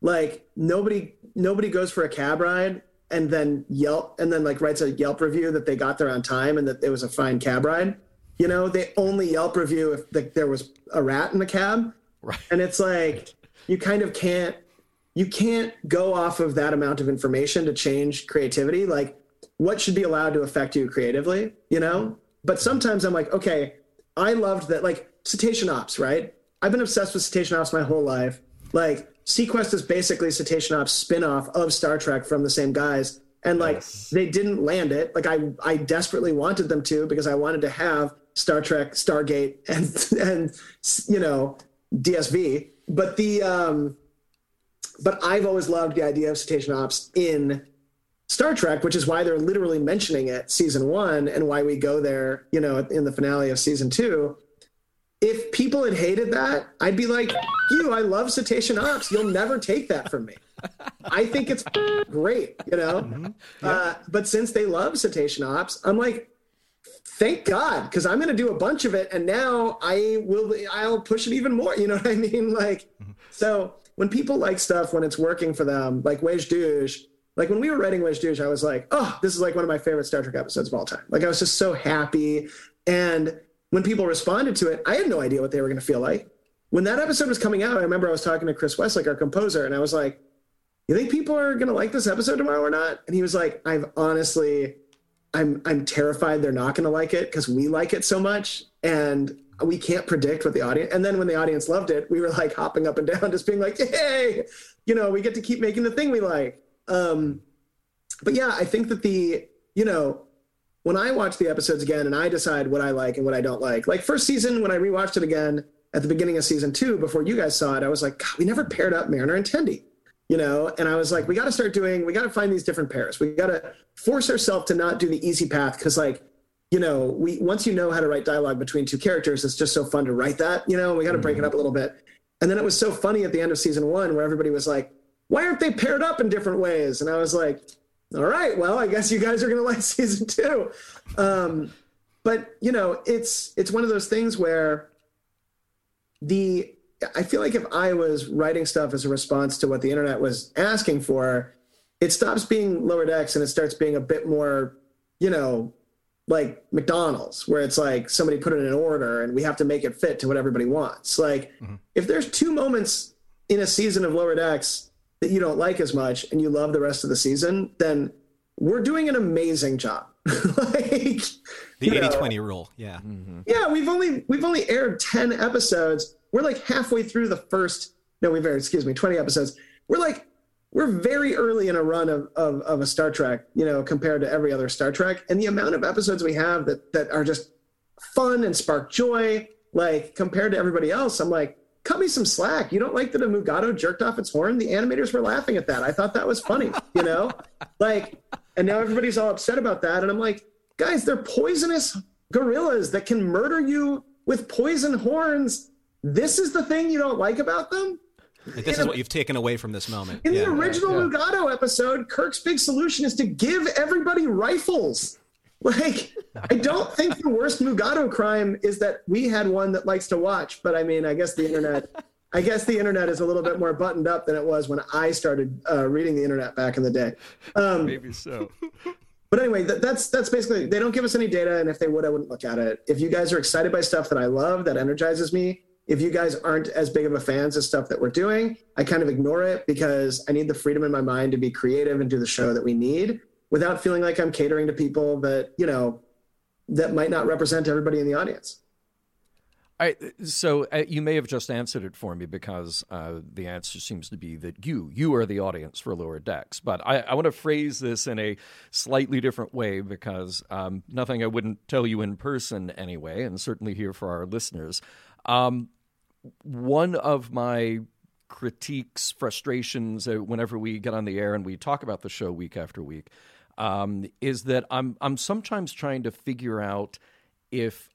Like nobody nobody goes for a cab ride and then Yelp and then like writes a Yelp review that they got there on time and that it was a fine cab ride. You know, they only Yelp review if the, there was a rat in the cab. Right. And it's like you kind of can't you can't go off of that amount of information to change creativity. Like what should be allowed to affect you creatively, you know? But sometimes I'm like, okay, I loved that, like Cetacean Ops, right? I've been obsessed with Cetacean Ops my whole life. Like seaQuest is basically Cetacean Ops spin-off of Star Trek from the same guys. And like yes. they didn't land it. Like I I desperately wanted them to because I wanted to have Star Trek, Stargate, and and you know, DSV. But the um but I've always loved the idea of Cetacean Ops in Star Trek, which is why they're literally mentioning it season one and why we go there, you know, in the finale of season two. If people had hated that, I'd be like, you, I love Cetacean Ops. You'll never take that from me. I think it's great, you know? Mm-hmm. Yeah. Uh, but since they love Cetacean Ops, I'm like, thank God, because I'm going to do a bunch of it. And now I will, I'll push it even more. You know what I mean? Like, mm-hmm. so when people like stuff, when it's working for them, like Wej Duj, like when we were writing Wej Duj, I was like, oh, this is like one of my favorite Star Trek episodes of all time. Like I was just so happy. And when people responded to it, I had no idea what they were going to feel like. When that episode was coming out, I remember I was talking to Chris Westlake, our composer, and I was like, you think people are going to like this episode tomorrow or not? And he was like, I've honestly, I'm, I'm terrified they're not going to like it because we like it so much. And we can't predict what the audience, and then when the audience loved it, we were like hopping up and down, just being like, hey, you know, we get to keep making the thing we like. Um, but yeah, I think that the, you know, when I watch the episodes again and I decide what I like and what I don't like, like first season, when I rewatched it again at the beginning of season two, before you guys saw it, I was like, God, we never paired up Mariner and Tendi, you know? And I was like, we got to start doing, we got to find these different pairs. We got to force ourselves to not do the easy path. Cause like, you know, we, once you know how to write dialogue between two characters, it's just so fun to write that, you know, we got to break it mm-hmm. up a little bit. And then it was so funny at the end of season one where everybody was like, why aren't they paired up in different ways? And I was like, all right, well, I guess you guys are going to like season two. Um, but you know, it's it's one of those things where the I feel like if I was writing stuff as a response to what the internet was asking for, it stops being lower decks and it starts being a bit more, you know, like McDonald's, where it's like somebody put it in order and we have to make it fit to what everybody wants. Like, mm-hmm. if there's two moments in a season of Lower Decks that you don't like as much and you love the rest of the season, then we're doing an amazing job. like the 80-20 rule, yeah. Mm-hmm. Yeah, we've only we've only aired 10 episodes. We're like halfway through the first no, we've aired, excuse me, 20 episodes. We're like we're very early in a run of, of, of a Star Trek, you know, compared to every other Star Trek. And the amount of episodes we have that that are just fun and spark joy, like compared to everybody else, I'm like, cut me some slack. You don't like that a Mugato jerked off its horn? The animators were laughing at that. I thought that was funny, you know? like, and now everybody's all upset about that. And I'm like, guys, they're poisonous gorillas that can murder you with poison horns. This is the thing you don't like about them? This is what you've taken away from this moment. In yeah. the original yeah. Mugato episode, Kirk's big solution is to give everybody rifles. Like, I don't think the worst Mugato crime is that we had one that likes to watch, but I mean, I guess the internet, I guess the internet is a little bit more buttoned up than it was when I started uh, reading the internet back in the day. Um, Maybe so. But anyway, that, that's that's basically they don't give us any data, and if they would, I wouldn't look at it. If you guys are excited by stuff that I love, that energizes me. If you guys aren't as big of a fans of stuff that we're doing, I kind of ignore it because I need the freedom in my mind to be creative and do the show that we need without feeling like I'm catering to people that, you know, that might not represent everybody in the audience. I, so uh, you may have just answered it for me because uh, the answer seems to be that you you are the audience for lower decks. But I, I want to phrase this in a slightly different way because um, nothing I wouldn't tell you in person anyway, and certainly here for our listeners. Um, one of my critiques, frustrations, uh, whenever we get on the air and we talk about the show week after week, um, is that I'm I'm sometimes trying to figure out if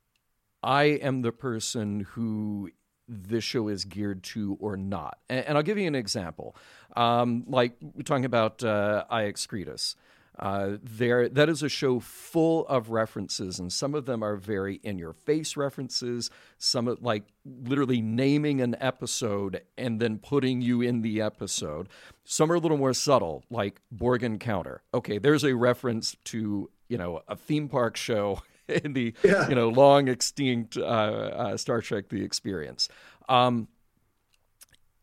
I am the person who this show is geared to or not. And, and I'll give you an example. Um, like we're talking about uh, I Excretus. Uh, there, that is a show full of references, and some of them are very in-your-face references. Some of, like literally naming an episode and then putting you in the episode. Some are a little more subtle, like Borg Encounter. Okay, there's a reference to you know a theme park show in the yeah. you know long extinct uh, uh, Star Trek: The Experience. Um,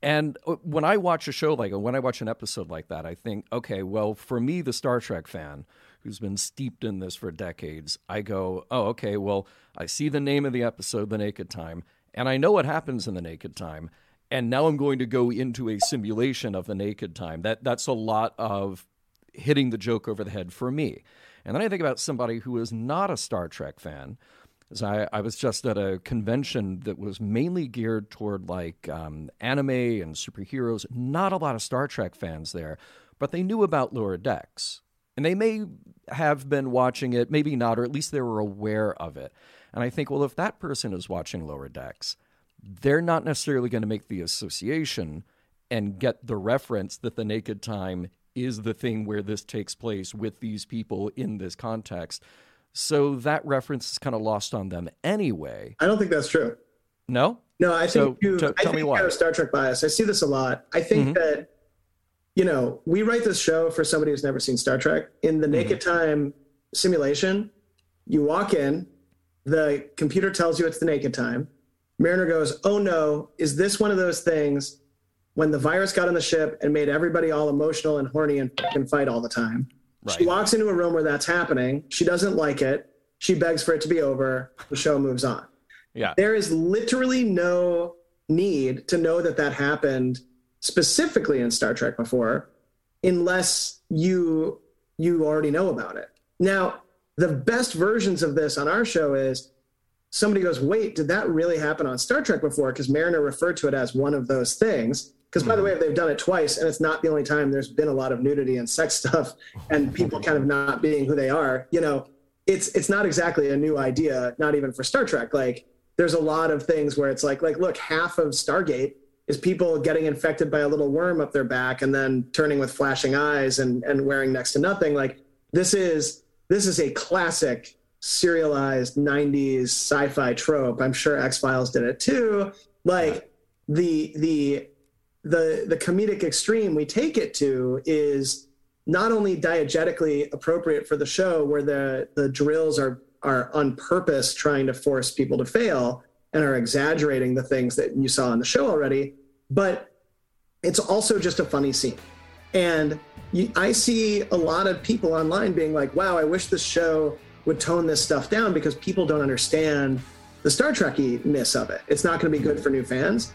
and uh, when I watch a show like, when I watch an episode like that, I think, okay, well, for me, the Star Trek fan who's been steeped in this for decades, I go, oh, okay, well, I see the name of the episode, The Naked Time, and I know what happens in The Naked Time, and now I'm going to go into a simulation of The Naked Time. That that's a lot of hitting the joke over the head for me. And then I think about somebody who is not a Star Trek fan I, I was just at a convention that was mainly geared toward like um, anime and superheroes. Not a lot of Star Trek fans there, but they knew about Lower Decks. And they may have been watching it, maybe not, or at least they were aware of it. And I think, well, if that person is watching Lower Decks, they're not necessarily going to make the association and get the reference that the naked time is the thing where this takes place with these people in this context. So that reference is kind of lost on them anyway. I don't think that's true. No? No, I think so, you, t- I think you have Star Trek bias. I see this a lot. I think mm-hmm. that, you know, we write this show for somebody who's never seen Star Trek. In the Naked mm-hmm. Time simulation, you walk in, the computer tells you it's the Naked Time. Mariner goes, Oh no, is this one of those things when the virus got on the ship and made everybody all emotional and horny and can fight all the time? Right. She walks into a room where that's happening. She doesn't like it. She begs for it to be over. The show moves on. Yeah. There is literally no need to know that that happened specifically in Star Trek before unless you you already know about it. Now, the best versions of this on our show is somebody goes, "Wait, did that really happen on Star Trek before?" because Mariner referred to it as one of those things. Because by the mm-hmm. way, they've done it twice, and it's not the only time there's been a lot of nudity and sex stuff, and people kind of not being who they are. You know, it's it's not exactly a new idea, not even for Star Trek. Like, there's a lot of things where it's like, like, look, half of Stargate is people getting infected by a little worm up their back and then turning with flashing eyes and and wearing next to nothing. Like, this is this is a classic serialized 90s sci-fi trope. I'm sure X Files did it too. Like the the the the comedic extreme we take it to is not only diegetically appropriate for the show where the the drills are are on purpose trying to force people to fail and are exaggerating the things that you saw on the show already. But it's also just a funny scene. And you, I see a lot of people online being like, wow, I wish this show would tone this stuff down because people don't understand the Star Trek-ness of it. It's not going to be good for new fans.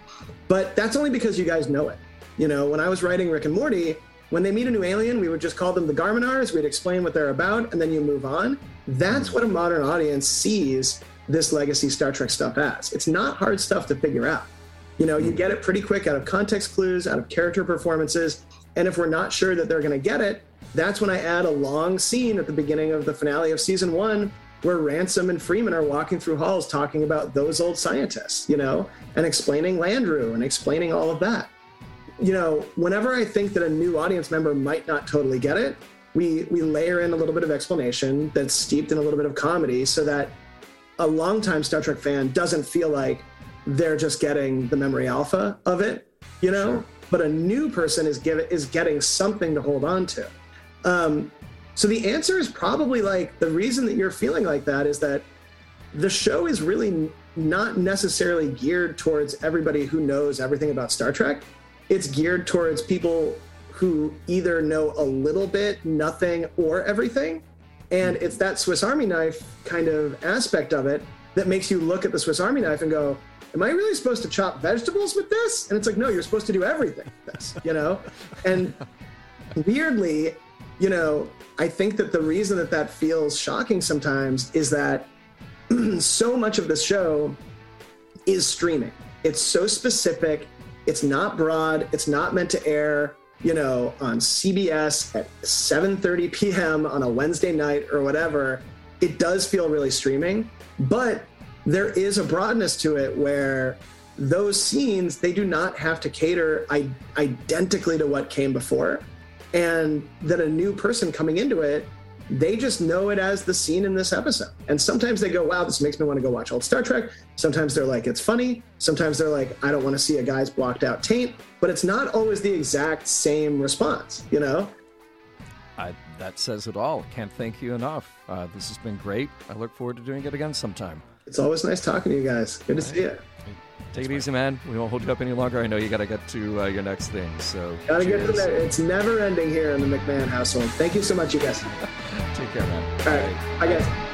But that's only because you guys know it. You know, when I was writing Rick and Morty, when they meet a new alien, we would just call them the Garminars. We'd explain what they're about, and then you move on. That's what a modern audience sees this legacy Star Trek stuff as. It's not hard stuff to figure out. You know, you get it pretty quick out of context clues, out of character performances. And if we're not sure that they're going to get it, that's when I add a long scene at the beginning of the finale of season one where Ransom and Freeman are walking through halls talking about those old scientists, you know, and explaining Landru and explaining all of that. You know, whenever I think that a new audience member might not totally get it, we we layer in a little bit of explanation that's steeped in a little bit of comedy so that a longtime Star Trek fan doesn't feel like they're just getting the memory alpha of it, you know. Sure. But a new person is give, is getting something to hold on to. Um, so the answer is probably like the reason that you're feeling like that is that the show is really not necessarily geared towards everybody who knows everything about Star Trek. It's geared towards people who either know a little bit, nothing, or everything. And it's that Swiss Army knife kind of aspect of it that makes you look at the Swiss Army knife and go, Am I really supposed to chop vegetables with this? And it's like, no, you're supposed to do everything with this, you know? And weirdly, you know, I think that the reason that that feels shocking sometimes is that so much of the show is streaming. It's so specific. It's not broad. It's not meant to air, you know, on CBS at 7:30 p.m. on a Wednesday night or whatever. It does feel really streaming, but there is a broadness to it where those scenes they do not have to cater I- identically to what came before and that a new person coming into it they just know it as the scene in this episode. And sometimes they go, wow, this makes me want to go watch old Star Trek. Sometimes they're like, it's funny. Sometimes they're like, I don't want to see a guy's blocked out taint. But it's not always the exact same response, you know? I, that says it all. Can't thank you enough. Uh, this has been great. I look forward to doing it again sometime. It's always nice talking to you guys. Good to see you. Take it easy, man. We won't hold you up any longer. I know you got to get to uh, your next thing. So gotta cheers. get to that. It's never ending here in the McMahan household. Thank you so much, you guys. Take care, man. All right, bye, guys.